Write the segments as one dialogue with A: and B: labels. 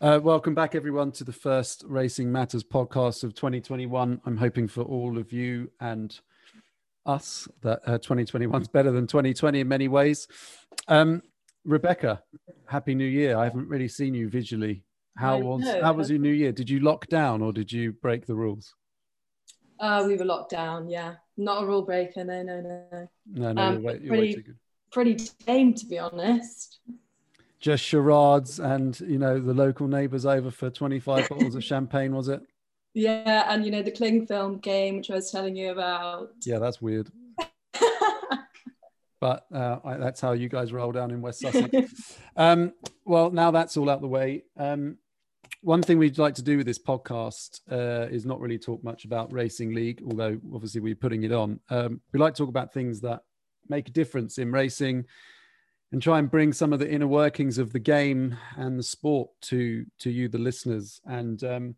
A: Uh, welcome back, everyone, to the first Racing Matters podcast of 2021. I'm hoping for all of you and us that uh, 2021 is better than 2020 in many ways. Um, Rebecca, happy New Year! I haven't really seen you visually. How was how was your New Year? Did you lock down or did you break the rules?
B: Uh, we were locked down. Yeah, not a rule breaker. No, no, no.
A: No, no, um, you're, way, you're
B: pretty, pretty tame to be honest
A: just charades and you know the local neighbours over for 25 bottles of champagne was it?
B: Yeah and you know the cling film game which i was telling you about.
A: Yeah that's weird. But uh, I, that's how you guys roll down in west sussex. Um, well now that's all out the way um, one thing we'd like to do with this podcast uh, is not really talk much about racing league although obviously we're putting it on. Um, we like to talk about things that make a difference in racing and try and bring some of the inner workings of the game and the sport to to you, the listeners. And um,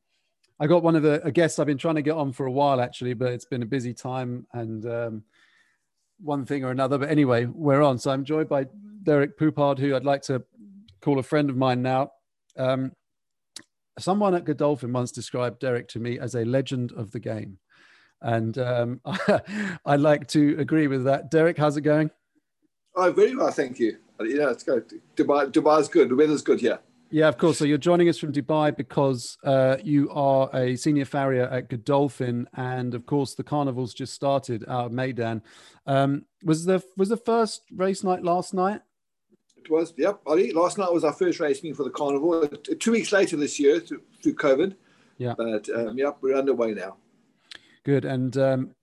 A: I got one of the a guests I've been trying to get on for a while actually, but it's been a busy time and um, one thing or another. But anyway, we're on. So I'm joined by Derek Poupard, who I'd like to call a friend of mine now. Um, someone at Godolphin once described Derek to me as a legend of the game. And um, I like to agree with that. Derek, how's it going?
C: Oh, very well, thank you. Yeah, it's good. Dubai, Dubai's good. The weather's good here.
A: Yeah, of course. So you're joining us from Dubai because uh, you are a senior farrier at Godolphin, and of course the carnival's just started out of Meydan. Um, was the was the first race night last night?
C: It was. Yep, Ollie. Last night was our first race meeting for the carnival. Two weeks later this year through, through COVID.
A: Yeah.
C: But um, yep, we're underway now.
A: Good. And um,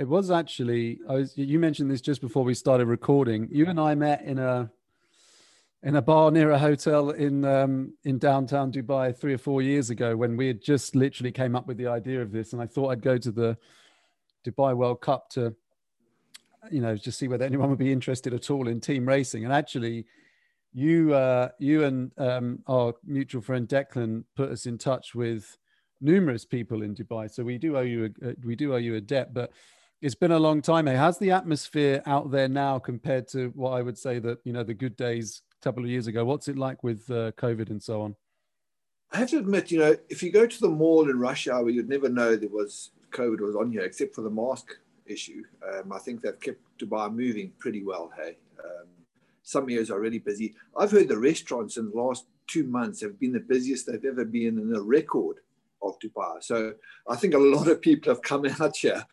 A: it was actually. I was. You mentioned this just before we started recording. You and I met in a in a bar near a hotel in um, in downtown Dubai three or four years ago when we had just literally came up with the idea of this, and I thought I'd go to the Dubai World Cup to, you know, just see whether anyone would be interested at all in team racing. And actually, you uh, you and um, our mutual friend Declan put us in touch with numerous people in Dubai. So we do owe you a, we do owe you a debt, but it's been a long time. Hey, how's the atmosphere out there now compared to what I would say that you know the good days a couple of years ago? What's it like with uh, COVID and so on?
C: I have to admit, you know, if you go to the mall in rush hour, you'd never know there was COVID was on here, except for the mask issue. Um, I think they've kept Dubai moving pretty well. Hey, um, some areas are really busy. I've heard the restaurants in the last two months have been the busiest they've ever been in a record of Dubai. So I think a lot of people have come out here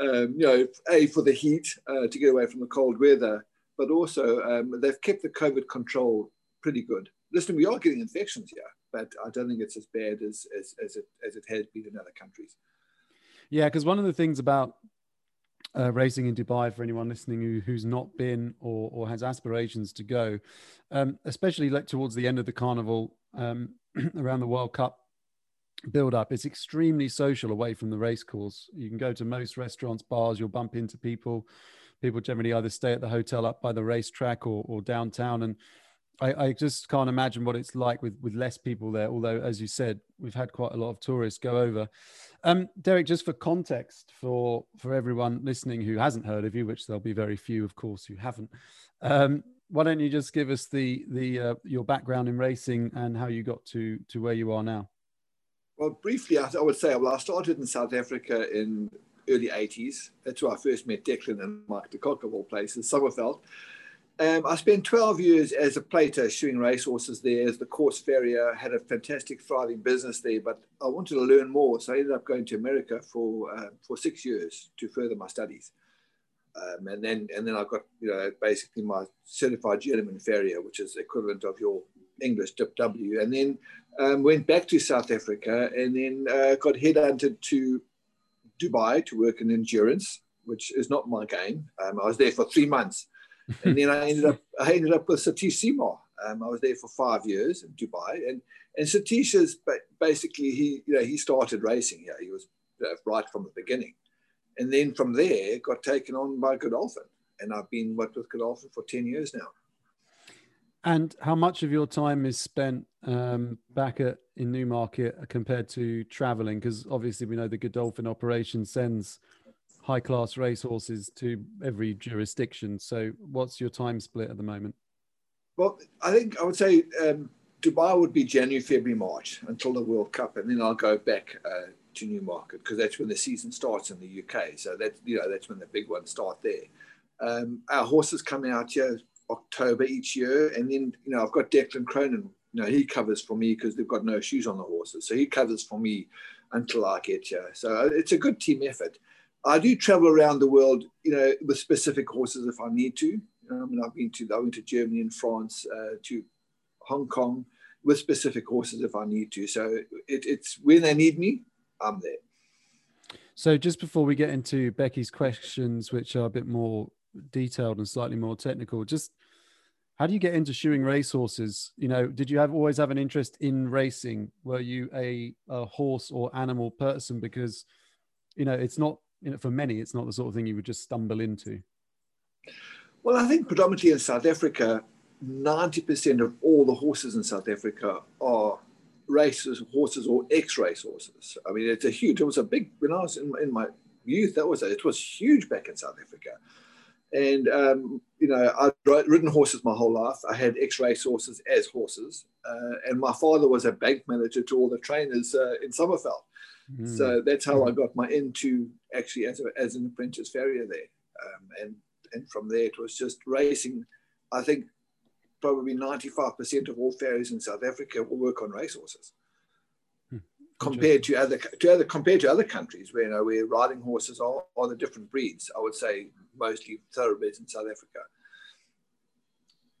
C: um, you know, a for the heat uh, to get away from the cold weather, but also um, they've kept the COVID control pretty good. Listen, we are getting infections here, but I don't think it's as bad as as, as it as it has been in other countries.
A: Yeah, because one of the things about uh, racing in Dubai for anyone listening who, who's not been or, or has aspirations to go, um, especially like towards the end of the carnival um, around the World Cup build up. It's extremely social away from the race course. You can go to most restaurants, bars, you'll bump into people. People generally either stay at the hotel up by the racetrack or, or downtown. And I, I, just can't imagine what it's like with, with less people there. Although, as you said, we've had quite a lot of tourists go over. Um, Derek, just for context for, for everyone listening who hasn't heard of you, which there'll be very few, of course, who haven't. Um, why don't you just give us the the uh, your background in racing and how you got to to where you are now?
C: Well, briefly, I, would say, well, I started in South Africa in early 80s. That's where I first met Declan and Mike de Kock of all places, Summerveld. Um, I spent 12 years as a plater shoeing racehorses there as the course farrier, had a fantastic thriving business there, but I wanted to learn more. So I ended up going to America for, uh, for six years to further my studies. Um, and then and then I got you know basically my certified journeyman farrier, which is equivalent of your English W. And then um, went back to South Africa and then uh, got headhunted to Dubai to work in endurance, which is not my game. Um, I was there for three months, and then I ended up I ended up with Satish Seemar. Um, I was there for five years in Dubai, and and Satish is basically he you know he started racing here. He was you know, right from the beginning, and then from there got taken on by Godolphin, and I've been with Godolphin for ten years now.
A: And how much of your time is spent um, back at in Newmarket compared to traveling? Because obviously we know the Godolphin operation sends high class racehorses to every jurisdiction. So what's your time split at the moment?
C: Well, I think I would say um, Dubai would be January, February, March until the World Cup, and then I'll go back uh, to Newmarket because that's when the season starts in the UK. So that's you know that's when the big ones start there. Um, our horses come out here October each year, and then you know I've got Declan Cronin. You know he covers for me because they've got no shoes on the horses, so he covers for me until I get here. So it's a good team effort. I do travel around the world, you know, with specific horses if I need to. I mean, I've been to I went to Germany and France, uh, to Hong Kong with specific horses if I need to. So it, it's when they need me, I'm there.
A: So just before we get into Becky's questions, which are a bit more detailed and slightly more technical, just how do you get into shoeing racehorses? You know, did you have always have an interest in racing? Were you a, a horse or animal person? Because you know, it's not you know, for many, it's not the sort of thing you would just stumble into.
C: Well, I think predominantly in South Africa, 90% of all the horses in South Africa are races horses or ex-race horses. I mean, it's a huge. It was a big when I was in, in my youth. That was a, it was huge back in South Africa, and um, you know I'd ridden horses my whole life. I had ex-race horses as horses, uh, and my father was a bank manager to all the trainers uh, in Summerveld. Mm. So that's how I got my into actually as, a, as an apprentice farrier there, um, and and from there it was just racing. I think probably 95% of all farriers in South Africa will work on racehorses. Hmm. Compared to other, to other compared to other countries where you know where riding horses are, are the different breeds, I would say mostly thoroughbreds in South Africa.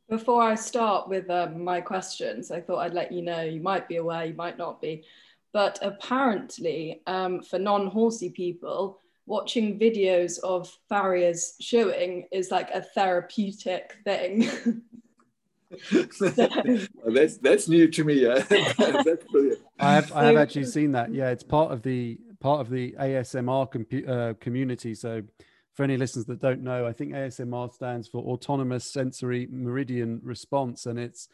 B: Before I start with um, my questions, I thought I'd let you know you might be aware, you might not be, but apparently um, for non-horsey people, watching videos of farriers shoeing is like a therapeutic thing.
C: well, that's that's new to me. Yeah, that's
A: brilliant. I have I have actually seen that. Yeah, it's part of the part of the ASMR compu- uh, community. So, for any listeners that don't know, I think ASMR stands for Autonomous Sensory Meridian Response, and it's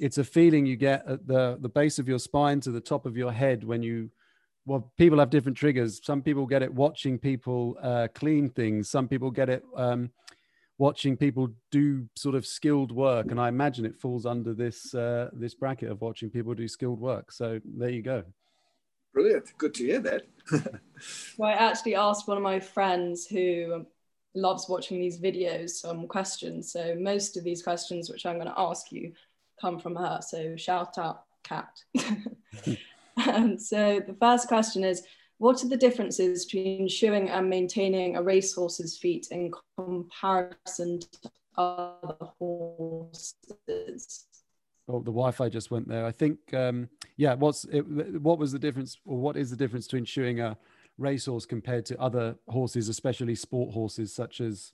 A: it's a feeling you get at the the base of your spine to the top of your head when you well people have different triggers. Some people get it watching people uh, clean things. Some people get it um, watching people do sort of skilled work. And i imagine it falls under this uh, this bracket of watching people do skilled work. So there you go
C: brilliant. Good to hear that.
B: Well i actually asked one of my friends who loves watching these videos some questions. So most of these questions which i'm going to ask you come from her. So shout out cat and um, so the first question is what are the differences between shoeing and maintaining a racehorse's feet in comparison to other horses?
A: Oh, the Wi-Fi just went there. I think, um, yeah. What's it, what was the difference, or what is the difference between shoeing a racehorse compared to other horses, especially sport horses such as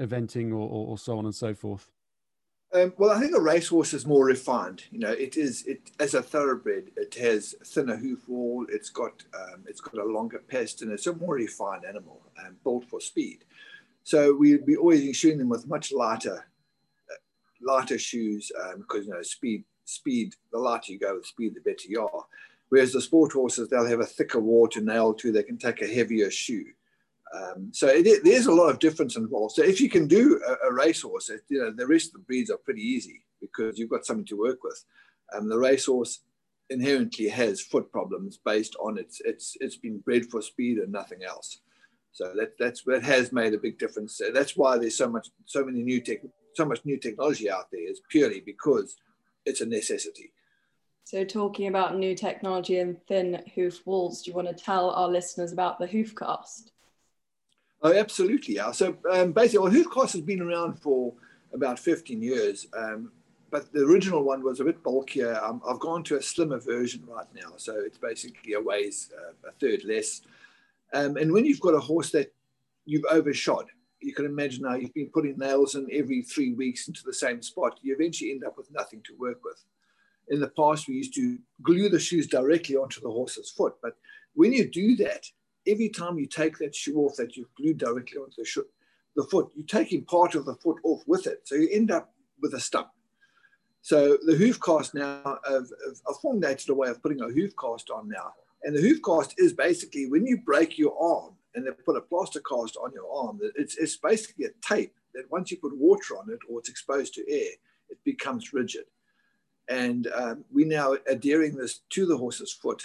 A: eventing or, or, or so on and so forth?
C: Um, well, I think a racehorse is more refined. You know, it is it as a thoroughbred. It has thinner hoof wall. It's got um, it's got a longer pest, and it's a more refined animal um, built for speed. So we we always shoeing them with much lighter lighter shoes because um, you know speed speed. The lighter you go the speed, the better you are. Whereas the sport horses, they'll have a thicker wall to nail to. They can take a heavier shoe. Um, so it, there's a lot of difference involved. So if you can do a, a racehorse, it, you know the rest of the breeds are pretty easy because you've got something to work with. Um, the racehorse inherently has foot problems based on its it's it's been bred for speed and nothing else. So that that's that has made a big difference. That's why there's so much so many new tech so much new technology out there is purely because it's a necessity.
B: So talking about new technology and thin hoof walls, do you want to tell our listeners about the hoof cast?
C: Oh, absolutely. Yeah. So um, basically, well, Hoofcast has been around for about 15 years, um, but the original one was a bit bulkier. Um, I've gone to a slimmer version right now, so it's basically a weighs uh, a third less. Um, and when you've got a horse that you've overshot, you can imagine now you've been putting nails in every three weeks into the same spot. You eventually end up with nothing to work with. In the past, we used to glue the shoes directly onto the horse's foot, but when you do that, every time you take that shoe off that you've glued directly onto the, shoe, the foot, you're taking part of the foot off with it. So you end up with a stump. So the hoof cast now, I've, I've formulated a way of putting a hoof cast on now. And the hoof cast is basically when you break your arm and they put a plaster cast on your arm, it's, it's basically a tape that once you put water on it or it's exposed to air, it becomes rigid. And um, we now adhering this to the horse's foot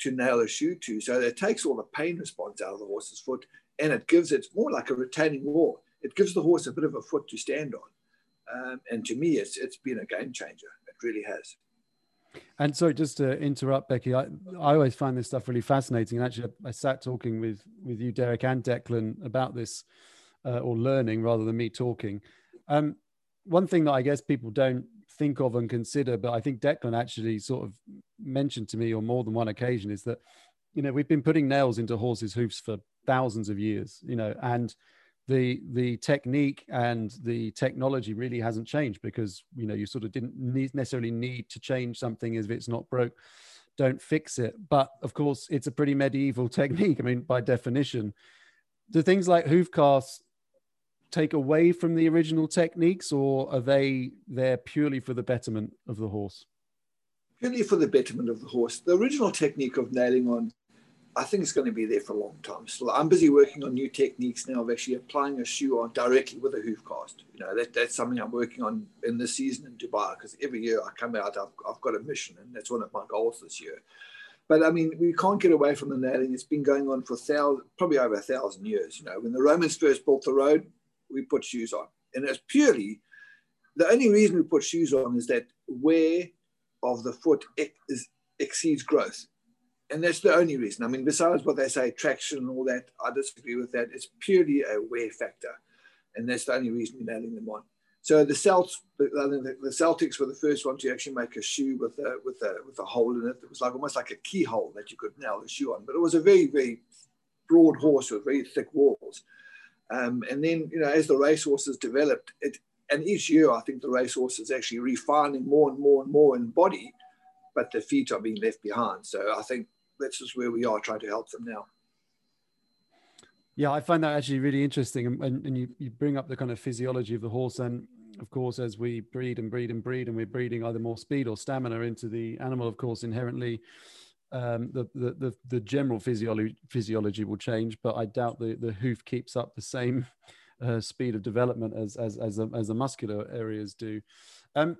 C: to nail a shoe to. So it takes all the pain response out of the horse's foot and it gives it more like a retaining wall. It gives the horse a bit of a foot to stand on. Um, and to me, it's, it's been a game changer. It really has.
A: And sorry, just to interrupt, Becky, I, I always find this stuff really fascinating. And actually, I sat talking with, with you, Derek, and Declan about this, uh, or learning rather than me talking. Um, one thing that I guess people don't think of and consider, but I think Declan actually sort of mentioned to me on more than one occasion is that, you know, we've been putting nails into horses' hoofs for thousands of years, you know, and the the technique and the technology really hasn't changed because you know you sort of didn't need, necessarily need to change something if it's not broke. Don't fix it. But of course it's a pretty medieval technique i mean by definition. Do things like hoof casts take away from the original techniques or are they there purely for the betterment of the horse?
C: Purely for the betterment of the horse. The original technique of nailing on I think it's going to be there for a long time. So I'm busy working on new techniques now of actually applying a shoe on directly with a hoof cast. You know, that, that's something I'm working on in this season in Dubai because every year I come out, I've, I've got a mission, and that's one of my goals this year. But I mean, we can't get away from the nailing. It's been going on for thousand, probably over a thousand years. You know, when the Romans first built the road, we put shoes on, and it's purely the only reason we put shoes on is that wear of the foot is, exceeds growth and that's the only reason. I mean, besides what they say, traction and all that, I disagree with that. It's purely a wear factor, and that's the only reason you're nailing them on. So the Celts, the, Celtics were the first one to actually make a shoe with a with a with a hole in it. It was like almost like a keyhole that you could nail the shoe on, but it was a very very broad horse with very thick walls. Um, and then you know as the race horses developed, it and each year I think the race horse is actually refining more and more and more in body, but the feet are being left behind. So I think that's just where we are trying to help them now.
A: Yeah, I find that actually really interesting. And, and, you, you bring up the kind of physiology of the horse. And of course, as we breed and breed and breed, and we're breeding either more speed or stamina into the animal, of course, inherently um, the, the, the, the, general physiology, physiology will change. But I doubt the, the hoof keeps up the same uh, speed of development as, as, as, the, as the muscular areas do. Um,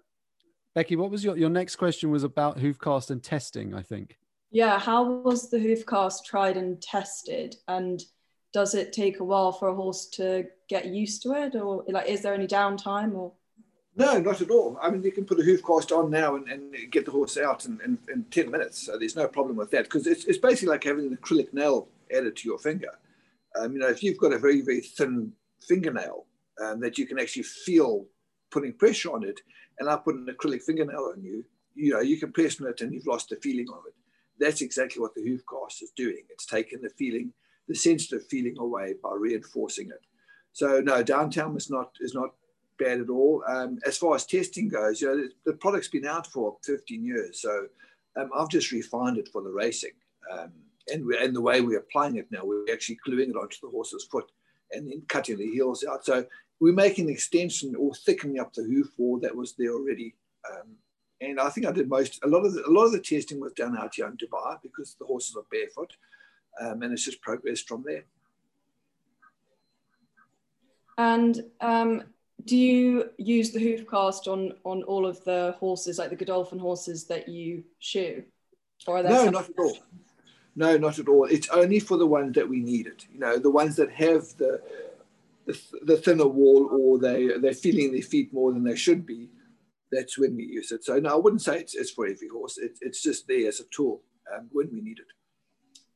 A: Becky, what was your, your next question was about hoof cast and testing, I think.
B: Yeah, how was the hoof cast tried and tested? And does it take a while for a horse to get used to it? Or like is there any downtime or
C: no, not at all. I mean, you can put a hoof cast on now and, and get the horse out in, in, in 10 minutes. So there's no problem with that because it's, it's basically like having an acrylic nail added to your finger. Um, you know, if you've got a very, very thin fingernail um, that you can actually feel putting pressure on it, and I put an acrylic fingernail on you, you know, you can press on it and you've lost the feeling of it that's exactly what the hoof cast is doing. It's taking the feeling, the sensitive feeling away by reinforcing it. So no, downtown is not is not bad at all. Um, as far as testing goes, you know, the, the, product's been out for 15 years, so um, I've just refined it for the racing. Um, and, we, and the way we're applying it now, we're actually gluing it onto the horse's foot and then cutting the heels out. So we're making an extension or thickening up the hoof wall that was there already. And I think I did most, a lot of the, a lot of the testing was done out here in Dubai because the horses are barefoot um, and it's just progressed from there.
B: And um, do you use the hoof cast on, on all of the horses, like the Godolphin horses that you shoe?
C: Or no, not at all. No, not at all. It's only for the ones that we need it. You know, the ones that have the, the, the thinner wall or they, they're feeling their feet more than they should be that's when we use it. So no, I wouldn't say it's, it's for every horse. It, it's just there as a tool um, when we need it.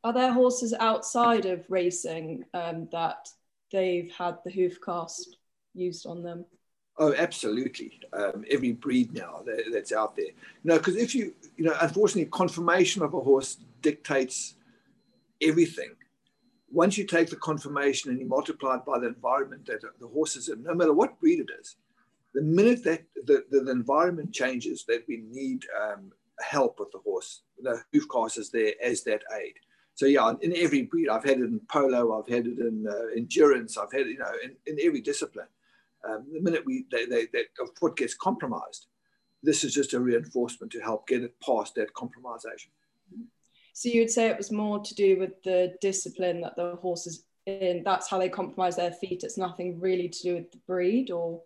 B: Are there horses outside of racing um, that they've had the hoof cast used on them?
C: Oh, absolutely. Um, every breed now that, that's out there. You know, because if you, you know, unfortunately, conformation of a horse dictates everything. Once you take the conformation and you multiply it by the environment that the horse is in, no matter what breed it is, the minute that the, the environment changes, that we need um, help with the horse, the hoof cast is there as that aid. So yeah, in every breed, I've had it in polo, I've had it in uh, endurance, I've had you know, in, in every discipline. Um, the minute we they, they, that a foot gets compromised, this is just a reinforcement to help get it past that compromisation.
B: So you would say it was more to do with the discipline that the horse is in. That's how they compromise their feet. It's nothing really to do with the breed, or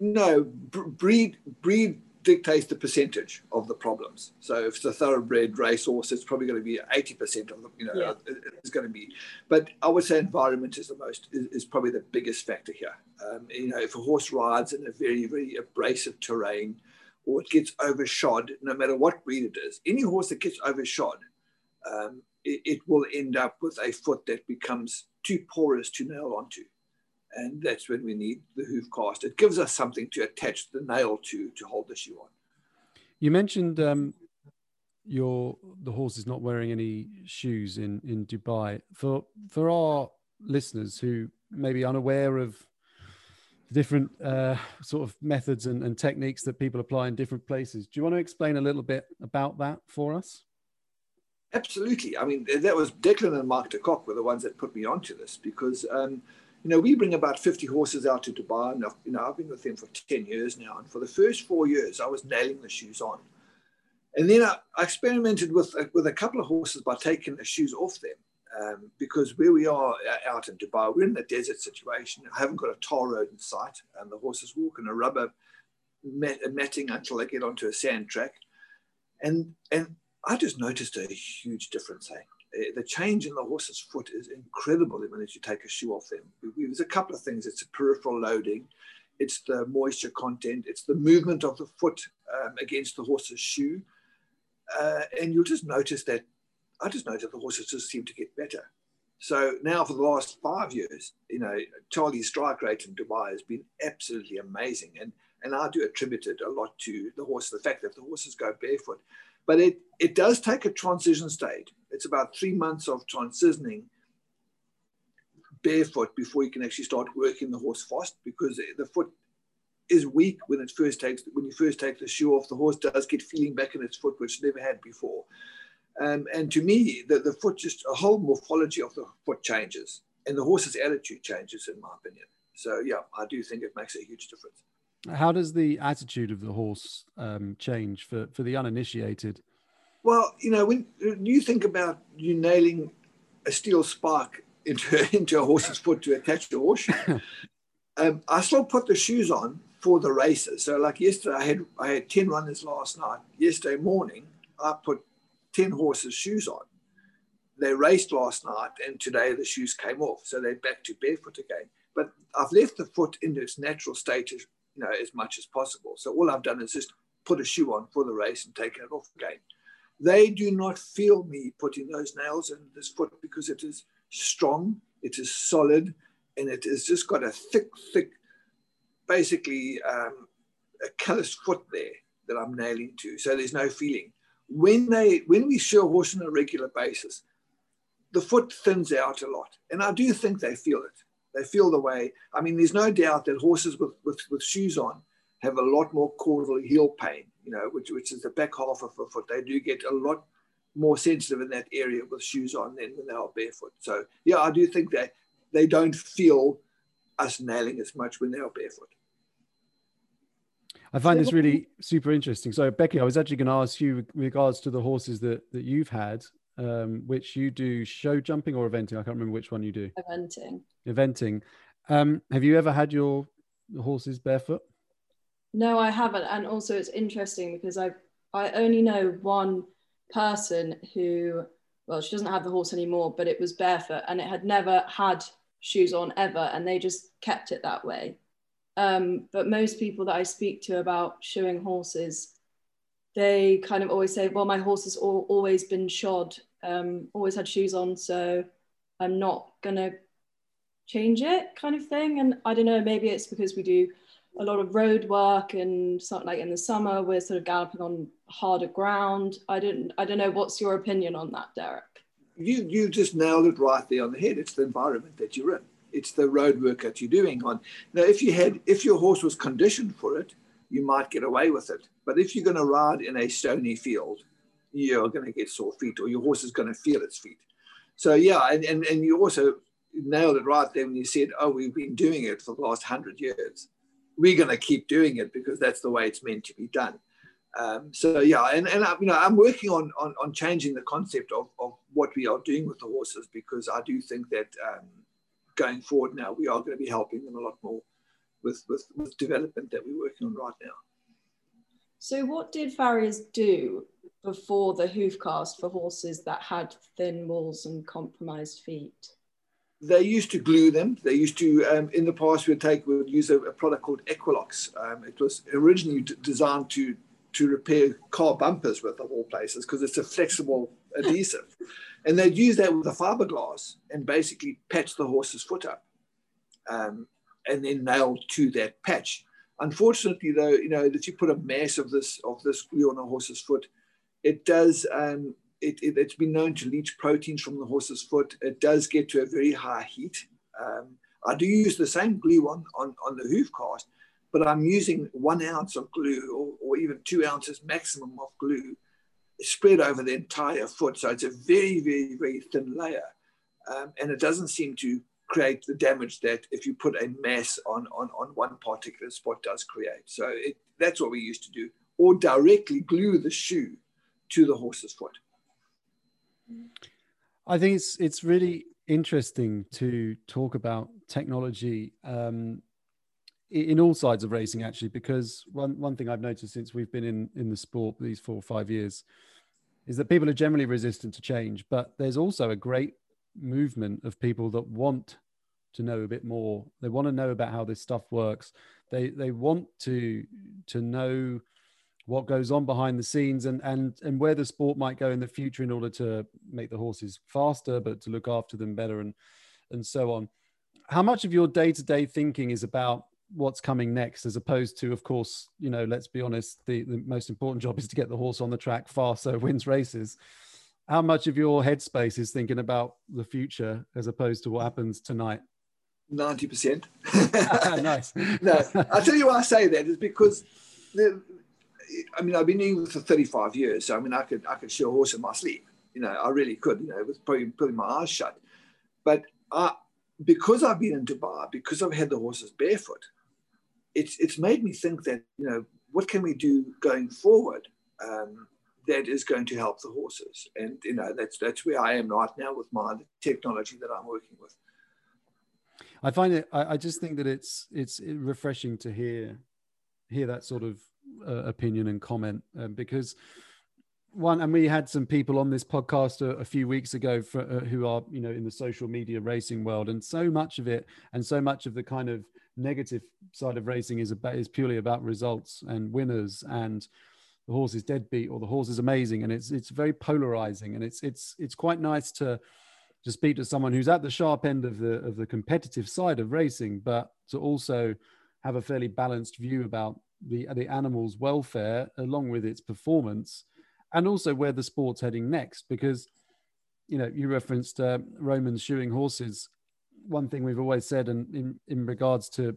C: no breed breed dictates the percentage of the problems. So if it's a thoroughbred racehorse, it's probably going to be 80% of the, you know, yeah. it's going to be. But I would say environment is the most, is, is probably the biggest factor here. Um, you know, if a horse rides in a very, very abrasive terrain or it gets overshod, no matter what breed it is, any horse that gets overshod, um, it, it will end up with a foot that becomes too porous to nail onto and that's when we need the hoof cast. It gives us something to attach the nail to to hold the shoe on.
A: You mentioned um, your the horse is not wearing any shoes in in Dubai. For for our listeners who may be unaware of different uh, sort of methods and, and techniques that people apply in different places, do you want to explain a little bit about that for us?
C: Absolutely. I mean, that was Declan and Mark de Kock were the ones that put me onto this because. Um, you know, we bring about 50 horses out to Dubai, and I've, you know, I've been with them for 10 years now. And for the first four years, I was nailing the shoes on. And then I, I experimented with, with a couple of horses by taking the shoes off them. Um, because where we are out in Dubai, we're in a desert situation. I haven't got a tar road in sight, and the horses walk in a rubber mat, matting until they get onto a sand track. And, and I just noticed a huge difference. Eh? Eh, the change in the horse's foot is incredible when you take a shoe off them. There's a couple of things. It's a peripheral loading, it's the moisture content, it's the movement of the foot um, against the horse's shoe. Uh, and you'll just notice that, I just noticed the horses just seem to get better. So now for the last five years, you know, Charlie's strike rate in Dubai has been absolutely amazing. And, and I do attribute it a lot to the horse, the fact that the horses go barefoot. But it, it does take a transition state. It's about three months of transitioning barefoot before you can actually start working the horse fast because the foot is weak when it first takes when you first take the shoe off. The horse does get feeling back in its foot, which never had before. Um, and to me, the, the foot just a whole morphology of the foot changes, and the horse's attitude changes, in my opinion. So yeah, I do think it makes a huge difference.
A: How does the attitude of the horse um, change for, for the uninitiated?
C: Well, you know, when you think about you nailing a steel spike into, into a horse's foot to attach the horseshoe, um, I still put the shoes on for the races. So, like yesterday, I had I had ten runners last night. Yesterday morning, I put ten horses' shoes on. They raced last night, and today the shoes came off, so they're back to barefoot again. But I've left the foot in its natural state you know, as much as possible. So all I've done is just put a shoe on for the race and take it off again. They do not feel me putting those nails in this foot because it is strong, it is solid, and it has just got a thick, thick, basically um, a calloused foot there that I'm nailing to. So there's no feeling. When they when we show a horse on a regular basis, the foot thins out a lot, and I do think they feel it. They feel the way. I mean, there's no doubt that horses with, with, with shoes on have a lot more caudal heel pain, you know, which, which is the back half of the foot. They do get a lot more sensitive in that area with shoes on than when they are barefoot. So, yeah, I do think that they don't feel us nailing as much when they are barefoot.
A: I find this really super interesting. So, Becky, I was actually going to ask you with regards to the horses that, that you've had um, which you do show jumping or eventing. I can't remember which one you do.
B: Eventing.
A: Eventing. Um, have you ever had your horses barefoot?
B: No, I haven't. And also, it's interesting because I I only know one person who, well, she doesn't have the horse anymore, but it was barefoot and it had never had shoes on ever, and they just kept it that way. Um, but most people that I speak to about shoeing horses they kind of always say, well, my horse has all, always been shod, um, always had shoes on, so I'm not gonna change it, kind of thing. And I don't know, maybe it's because we do a lot of road work and something like in the summer we're sort of galloping on harder ground. I don't, I don't know. What's your opinion on that, Derek?
C: You you just nailed it right there on the head. It's the environment that you're in. It's the road work that you're doing on. Now, if you had, if your horse was conditioned for it, you might get away with it. But if you're going to ride in a stony field, you're going to get sore feet or your horse is going to feel its feet. So, yeah, and, and, and you also nailed it right there when you said, oh, we've been doing it for the last hundred years. We're going to keep doing it because that's the way it's meant to be done. Um, so yeah, and, and I, you know, I'm working on, on, on changing the concept of, of what we are doing with the horses because I do think that um, going forward now we are going to be helping them a lot more with, with, with development that we're working on right now.
B: So, what did farriers do before the hoof cast for horses that had thin walls and compromised feet?
C: They used to glue them. They used to, um, in the past, we'd take, we'd use a, a product called Equilox. Um, it was originally d- designed to to repair car bumpers with, of all places, because it's a flexible adhesive. And they'd use that with a fiberglass and basically patch the horse's foot up um, and then nail to that patch. Unfortunately, though, you know, if you put a mess of this of this glue on a horse's foot, it does. Um, it, it, has been known to leach proteins from the horse's foot. It does get to a very high heat. Um, I do use the same glue on, on, on the hoof cast, but I'm using one ounce of glue or, or even two ounces maximum of glue spread over the entire foot. So it's a very, very, very thin layer. Um, and it doesn't seem to create the damage that if you put a mass on, on, on one particular spot does create. So it, that's what we used to do, or directly glue the shoe to the horse's foot.
A: I think it's it's really interesting to talk about technology um, in all sides of racing actually because one one thing i've noticed since we've been in in the sport these four or five years is that people are generally resistant to change but there's also a great movement of people that want to know a bit more. They want to know about how this stuff works. They they want to to know what goes on behind the scenes and and and where the sport might go in the future in order to make the horses faster but to look after them better and and so on. How much of your day-to-day thinking is about what's coming next as opposed to of course you know let's be honest the, the most important job is to get the horse on the track fast so wins races how much of your headspace is thinking about the future as opposed to what happens tonight?
C: 90%
A: nice.
C: No i'll tell you why i say that is because the, i mean i've been doing for 35 years so i mean i could i could show a horse in my sleep. You know i really could you know with probably putting my eyes shut. But I, because I've been in Dubai, because I've had the horses barefoot, it's it's made me think that you know what can we do going forward? Um, that is going to help the horses, and you know that's that's where I am right now with my technology that I'm working with.
A: I find it. I, I just think that it's it's refreshing to hear hear that sort of uh, opinion and comment um, because one and we had some people on this podcast a, a few weeks ago for, uh, who are you know in the social media racing world and so much of it and so much of the kind of negative side of racing is about is purely about results and winners and the horse is deadbeat or the horse is amazing and it's it's very polarizing and it's it's it's quite nice to to speak to someone who's at the sharp end of the of the competitive side of racing but to also have a fairly balanced view about the the animal's welfare along with its performance and also where the sport's heading next. Because, you know, you referenced uh, Romans shoeing horses. One thing we've always said, and in, in regards to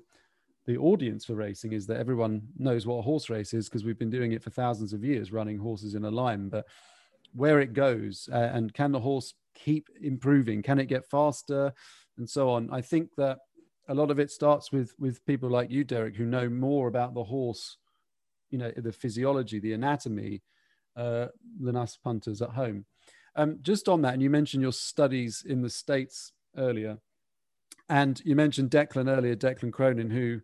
A: the audience for racing, is that everyone knows what a horse race is because we've been doing it for thousands of years, running horses in a line. But where it goes uh, and can the horse keep improving? Can it get faster? And so on. I think that a lot of it starts with with people like you, Derek, who know more about the horse, you know, the physiology, the anatomy, uh, than us punters at home. Um, just on that, and you mentioned your studies in the States earlier, and you mentioned Declan earlier, Declan Cronin, who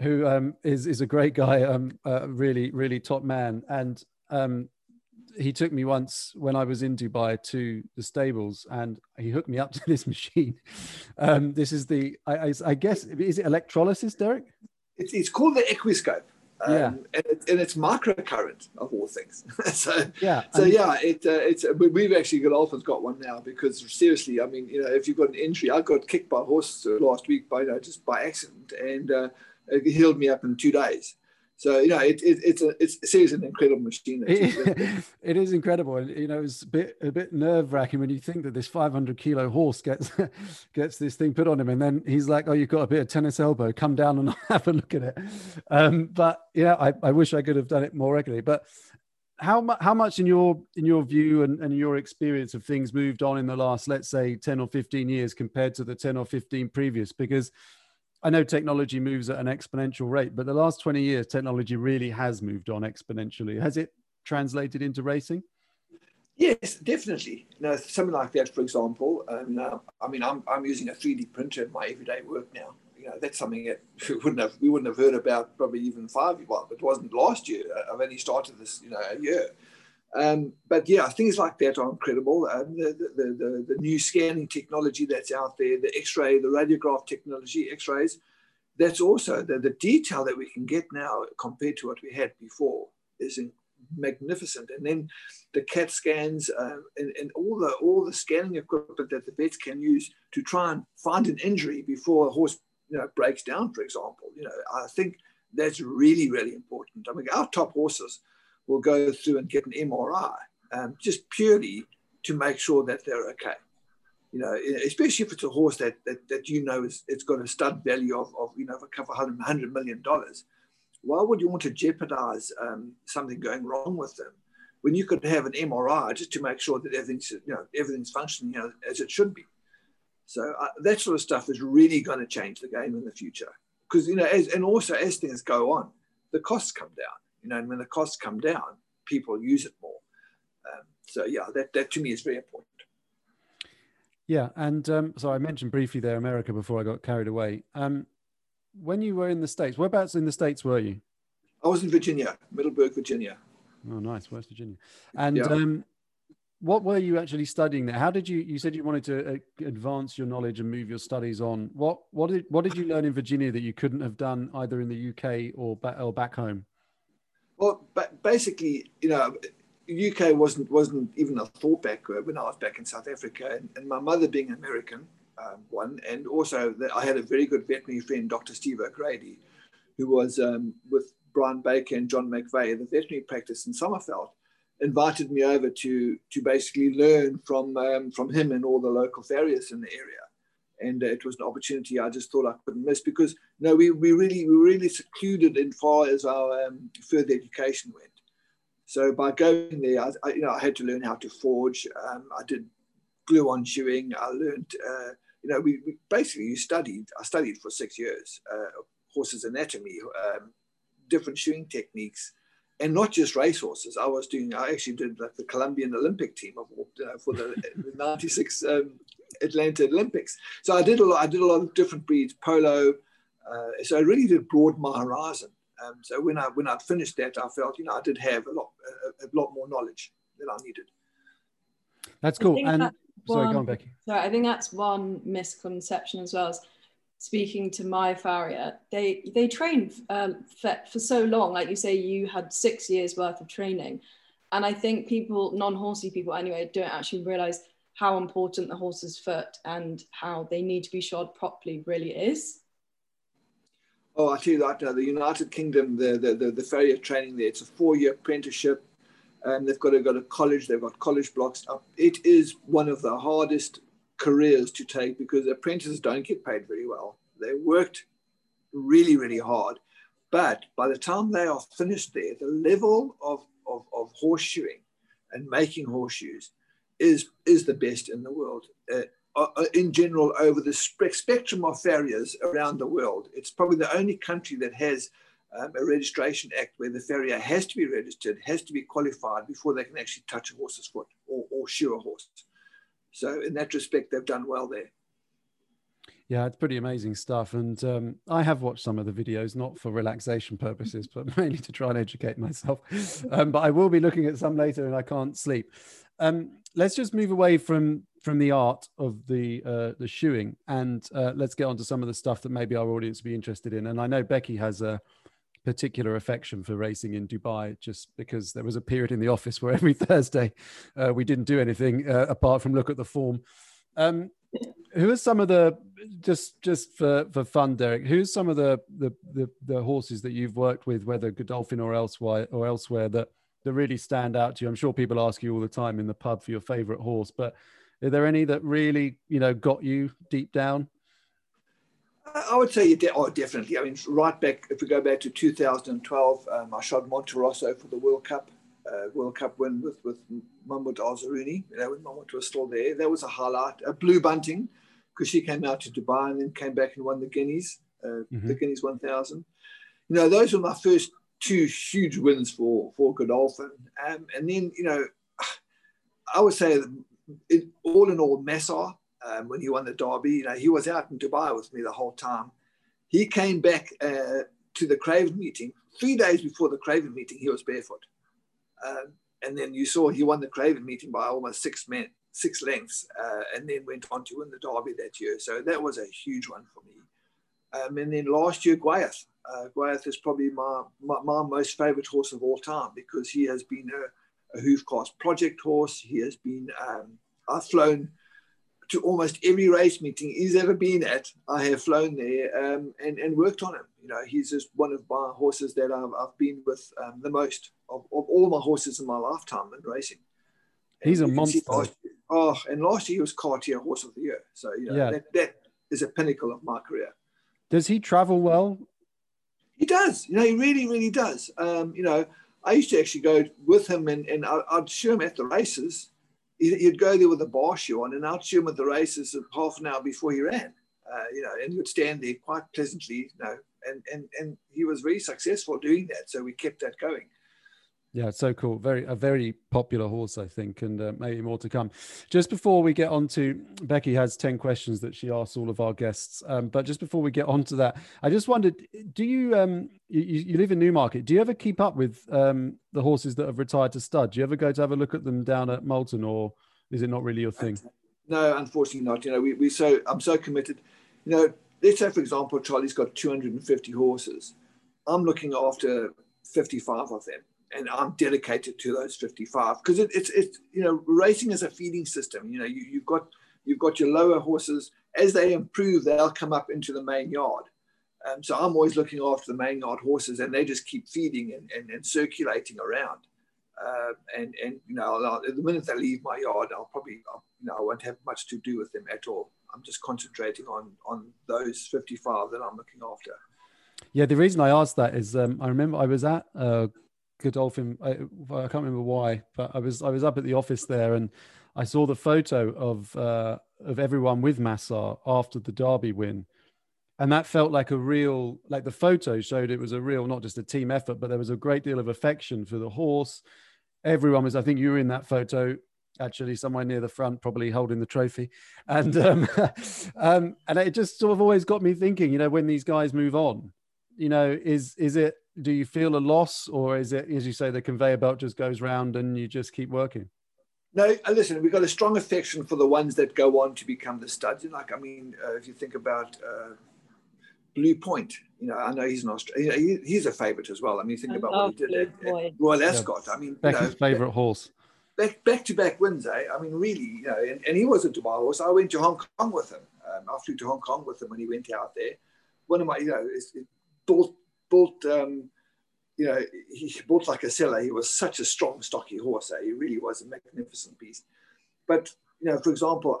A: who um, is is a great guy, um, uh, really really top man, and um, he took me once when I was in Dubai to the stables, and he hooked me up to this machine. Um, this is the I, I, I, guess is it electrolysis, Derek?
C: It's, it's called the Equiscope. Um,
A: yeah.
C: and, it, and it's microcurrent of all things. so
A: yeah,
C: so yeah, it uh, it's we've actually got Alpha's got one now because seriously, I mean, you know, if you've got an injury, I got kicked by a horse last week by you know, just by accident, and uh, it healed me up in two days. So you know, it, it, it's a it's seriously an incredible machine.
A: It, it is incredible, and you know, it's a bit a bit nerve wracking when you think that this 500 kilo horse gets gets this thing put on him, and then he's like, "Oh, you've got a bit of tennis elbow. Come down and have a look at it." Um, but yeah, I, I wish I could have done it more regularly. But how much how much in your in your view and, and your experience of things moved on in the last, let's say, 10 or 15 years compared to the 10 or 15 previous? Because I know technology moves at an exponential rate, but the last 20 years, technology really has moved on exponentially. Has it translated into racing?
C: Yes, definitely. Know, something like that, for example. Um, I mean, I'm, I'm using a 3D printer in my everyday work now. you know, that's something that we wouldn't have we wouldn't have heard about probably even five years. well, it wasn't last year. I've only started this, you know, a year. Um, but yeah, things like that are incredible. Um, the, the, the, the, new scanning technology that's out there, the X-ray, the radiograph technology, X-rays, that's also the, the detail that we can get now compared to what we had before is magnificent. And then the CAT scans um, and, and all the all the scanning equipment that the vets can use to try and find an injury before a horse you know breaks down, for example. You know, I think that's really really important. I mean, our top horses will go through and get an MRI um, just purely to make sure that they're okay. You know, especially if it's a horse that that, that you know is it's got a stud value of, of you know a couple hundred hundred million dollars why would you want to jeopardize um, something going wrong with them when you could have an MRI just to make sure that everything's, you know, everything's functioning as it should be? So uh, that sort of stuff is really going to change the game in the future. Because, you know, as, and also as things go on, the costs come down, you know, and when the costs come down, people use it more. Um, so yeah, that, that to me is very important.
A: Yeah, and um, so I mentioned briefly there America before I got carried away. Um, when you were in the states, whereabouts in the states were you?
C: I was in Virginia, Middleburg, Virginia.
A: Oh, nice, West Virginia. And yeah. um, what were you actually studying there? How did you? You said you wanted to uh, advance your knowledge and move your studies on. What what did what did you learn in Virginia that you couldn't have done either in the UK or back or back home?
C: Well, basically, you know, UK wasn't wasn't even a thought back when I was back in South Africa, and, and my mother being American, um, one. And also, I had a very good veterinary friend, Dr. Steve O'Grady, who was um, with Brian Baker and John McVeigh, the veterinary practice in Summerveld, invited me over to to basically learn from um, from him and all the local farriers in the area. And it was an opportunity I just thought I couldn't miss because know we, we really we really secluded in far as our um, further education went. So by going there, I, I, you know I had to learn how to forge. Um, I did glue on shoeing. I learned uh, you know, we, we basically studied, I studied for six years, uh, horses anatomy, um, different shoeing techniques, and not just race horses. I was doing, I actually did like the Colombian Olympic team of, you know, for the 96 um, Atlanta Olympics. So I did a lot, I did a lot of different breeds, polo. Uh, so I really did broaden my horizon. Um, so when I when I finished that, I felt you know I did have a lot a, a lot more knowledge than I needed.
A: That's cool. And that, Sorry, go on, Becky.
B: So I think that's one misconception as well as speaking to my farrier. They they train um, for, for so long, like you say, you had six years worth of training, and I think people, non-horsey people anyway, don't actually realize how important the horse's foot and how they need to be shod properly really is.
C: Oh, I tell you that uh, the United Kingdom, the, the the the farrier training there, it's a four-year apprenticeship and they've got to go to college. They've got college blocks up. It is one of the hardest careers to take because apprentices don't get paid very well. They worked really, really hard. But by the time they are finished there, the level of, of, of horseshoeing and making horseshoes is, is the best in the world. Uh, uh, in general, over the spectrum of farriers around the world, it's probably the only country that has um, a registration act where the farrier has to be registered, has to be qualified before they can actually touch a horse's foot or, or shoe a horse. So in that respect, they've done well there.
A: Yeah, it's pretty amazing stuff. And um, I have watched some of the videos, not for relaxation purposes, but mainly to try and educate myself. Um, but I will be looking at some later and I can't sleep. Um, let's just move away from from the art of the uh, the shoeing and uh, let's get on to some of the stuff that maybe our audience would be interested in. And I know Becky has a particular affection for racing in Dubai just because there was a period in the office where every Thursday uh, we didn't do anything uh, apart from look at the form. Um, who are some of the just just for for fun, Derek? Who's some of the the the, the horses that you've worked with, whether Godolphin or elsewhere or elsewhere, that that really stand out to you? I'm sure people ask you all the time in the pub for your favorite horse, but are there any that really you know got you deep down?
C: I would say, de- oh, definitely. I mean, right back, if we go back to 2012, um, I shot Monterosso for the World Cup, uh, World Cup win with, with Mahmoud Al Zarooni, you know, when Mahmoud was still there. That was a highlight. A Blue Bunting, because she came out to Dubai and then came back and won the Guineas, uh, mm-hmm. the Guineas 1000. You know, those were my first two huge wins for, for Godolphin. Um, and then, you know, I would say, it, all in all, Masar, um, when he won the Derby. You know, he was out in Dubai with me the whole time. He came back uh, to the Craven meeting three days before the Craven meeting. He was barefoot, um, and then you saw he won the Craven meeting by almost six men, six lengths, uh, and then went on to win the Derby that year. So that was a huge one for me. Um, and then last year, Ghaiyyath. Uh, Ghaiyyath is probably my, my, my most favorite horse of all time because he has been a, a Hoofcast project horse. He has been, um, I've flown to almost every race meeting he's ever been at. I have flown there um, and, and worked on him. You know, he's just one of my horses that I've, I've been with um, the most of, of all my horses in my lifetime in racing.
A: And he's a monster.
C: Last, oh, and last year he was Cartier Horse of the Year. So, you know, yeah. that, that is a pinnacle of my career.
A: Does he travel well?
C: He does. You know, he really, really does. Um, you know, I used to actually go with him and, and I'd show him at the races. He'd go there with a bar shoe on and show him at the races half an hour before he ran. Uh, you know, and would stand there quite pleasantly, you know, and, and, and he was very successful doing that. So we kept that going.
A: Yeah, it's so cool. Very a very popular horse, I think, and uh, maybe more to come. Just before we get on to Becky has ten questions that she asks all of our guests. Um, but just before we get on to that, I just wondered: Do you um you, you live in Newmarket? Do you ever keep up with um the horses that have retired to stud? Do you ever go to have a look at them down at Moulton, or is it not really your thing?
C: No, unfortunately not. You know, we we so I'm so committed. You know, let's say for example, Charlie's got 250 horses. I'm looking after 55 of them and I'm dedicated to those 55 because it, it's it's you know racing is a feeding system. You know you, you've got you've got your lower horses as they improve, they'll come up into the main yard. Um, so I'm always looking after the main yard horses, and they just keep feeding and, and, and circulating around. Uh, and and you know I'll, the minute they leave my yard, I'll probably I'll, you know I won't have much to do with them at all. I'm just concentrating on on those 55 that I'm looking after.
A: Yeah, the reason I asked that is um, I remember I was at Godolphin. I, I, can't remember why, but I was I was up at the office there and I saw the photo of uh, of everyone with Masar after the Derby win, and that felt like a real like the photo showed it was a real not just a team effort, but there was a great deal of affection for the horse. Everyone was. I think you were in that photo actually somewhere near the front, probably holding the trophy. And um, um, and it just sort of always got me thinking, you know, when these guys move on, you know, is is it do you feel a loss or is it as you say the conveyor belt just goes round and you just keep working?
C: No uh, listen we've got a strong affection for the ones that go on to become the studs. And like i mean uh, if you think about uh, blue point you know i know he's an australian he, he's a favorite as well. I mean think I about what he did at, at, royal ascot. Yeah. i mean
A: Becky's you know, favorite horse.
C: back, back to back wins eh? i mean really you know and, and he was a dubai horse. I went to hong kong with him. Um, i flew to hong kong with him when he went out there. One of my you know it, it, built built, um, you know, he built like a seller. He was such a strong, stocky horse. Eh? He really was a magnificent beast. But, you know, for example,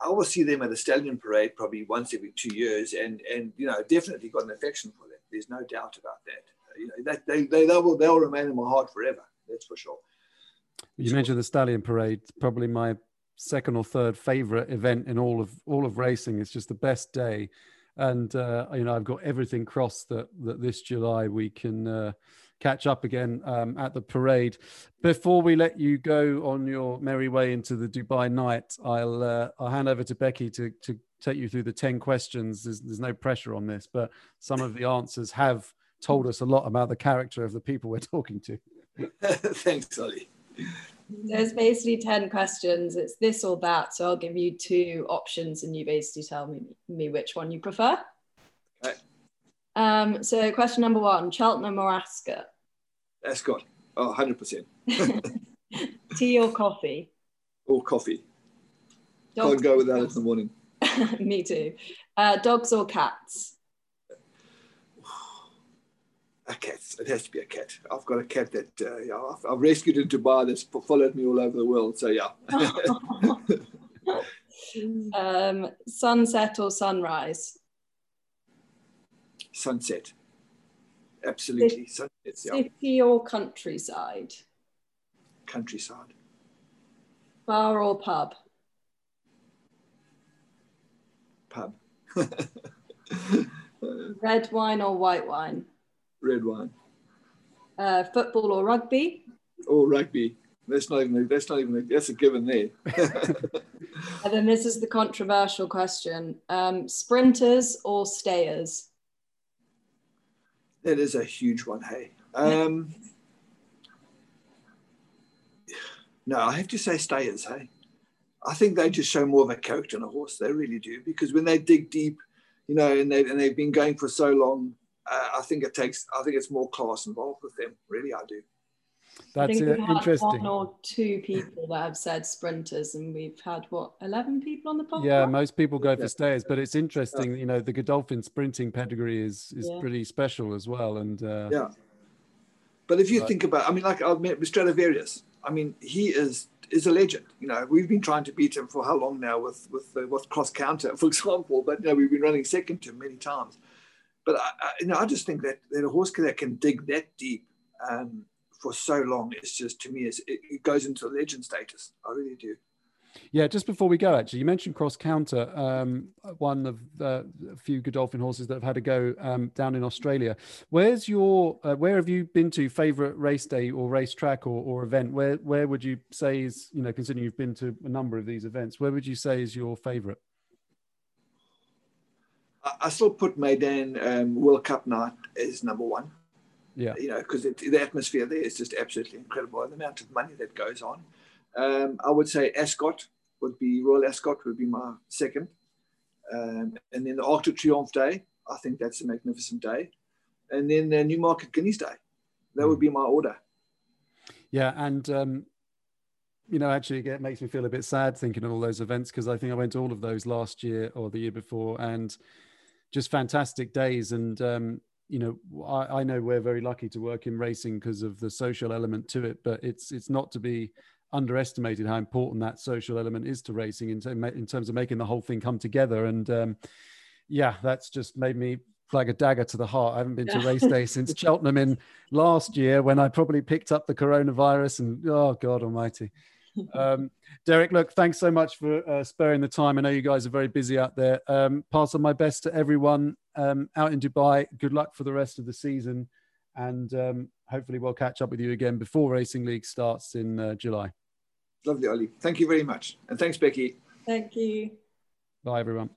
C: I will see them at the stallion parade probably once every two years and, and you know, definitely got an affection for them. There's no doubt about that. You know, that they, they, they will, they'll remain in my heart forever. That's for sure.
A: You mentioned the stallion parade, probably my second or third favorite event in all of all of racing. It's just the best day and uh, you know I've got everything crossed that that this July we can uh, catch up again um, at the parade. Before we let you go on your merry way into the Dubai night, I'll uh, I'll hand over to Becky to to take you through the ten questions. There's, there's no pressure on this, but some of the answers have told us a lot about the character of the people we're talking to.
C: Thanks, Ollie.
B: There's basically 10 questions. It's this or that. So I'll give you two options and you basically tell me, me which one you prefer.
C: Okay.
B: Um, so question number one, Cheltenham or Ascot?
C: Ascot. Oh, 100%.
B: Tea or coffee?
C: Or coffee. Dogs Can't go without it in the morning.
B: me too. Uh, dogs or cats?
C: A cat. It has to be a cat. I've got a cat that uh, yeah, I've, I've, rescued in Dubai that's followed me all over the world. So yeah.
B: um, sunset or sunrise?
C: Sunset. Absolutely.
B: City, Sunsets, yeah. or countryside?
C: Countryside.
B: Bar or pub?
C: Pub.
B: Red wine or white wine?
C: Red wine.
B: Uh, football or rugby?
C: Or rugby. That's not even. That's not even. That's a given there.
B: and then this is the controversial question: um, sprinters or stayers?
C: That is a huge one. Hey. Um, no, I have to say stayers. Hey. I think they just show more of a character in a horse. They really do because when they dig deep, you know, and they and they've been going for so long, uh, I think it takes. I think it's more class involved with them. Really, I do.
A: That's uh, interesting.
B: One or two people that have said sprinters, and we've had what eleven people on the podcast.
A: Yeah, most people go for stayers, but it's interesting. Yeah. You know, the Godolphin sprinting pedigree is is yeah. pretty special as well. And uh,
C: yeah, but if you but, think about, I mean, like I met with Stradivarius. I mean, he is is a legend. You know, we've been trying to beat him for how long now with with uh, with cross counter, for example. But you know, we've been running second to him many times. But I, I, you know, I just think that, that a horse that can dig that deep um, for so long, it's just to me, it, it goes into legend status. I really do.
A: Yeah, just before we go, actually, you mentioned cross counter, um, one of the few Godolphin horses that have had a go um, down in Australia. Where's your, uh, where have you been to favorite race day or race track or, or event? Where where would you say is, you know, considering you've been to a number of these events, where would you say is your favorite?
C: I still put Meydan um, World Cup night as number one.
A: Yeah,
C: you know, because the atmosphere there is just absolutely incredible, and the amount of money that goes on. Um, I would say Ascot would be Royal Ascot would be my second, um, and then the Arc de Triomphe Day. I think that's a magnificent day, and then the Newmarket Guineas Day. That mm. would be my order.
A: Yeah, and um, you know, actually, it makes me feel a bit sad thinking of all those events because I think I went to all of those last year or the year before, and just fantastic days. And um, you know, I, I know we're very lucky to work in racing because of the social element to it, but it's it's not to be underestimated how important that social element is to racing in, in terms of making the whole thing come together. And um, yeah, that's just made me like a dagger to the heart. I haven't been to race day since Cheltenham in last year when I probably picked up the coronavirus and oh God almighty. Um, Derek, look, thanks so much for uh, sparing the time. I know you guys are very busy out there. Um, pass on my best to everyone um, out in Dubai. Good luck for the rest of the season. And um, hopefully we'll catch up with you again before Racing League starts in uh, July.
C: Lovely, Ollie. Thank you very much. And thanks, Becky.
B: Thank you.
A: Bye, everyone.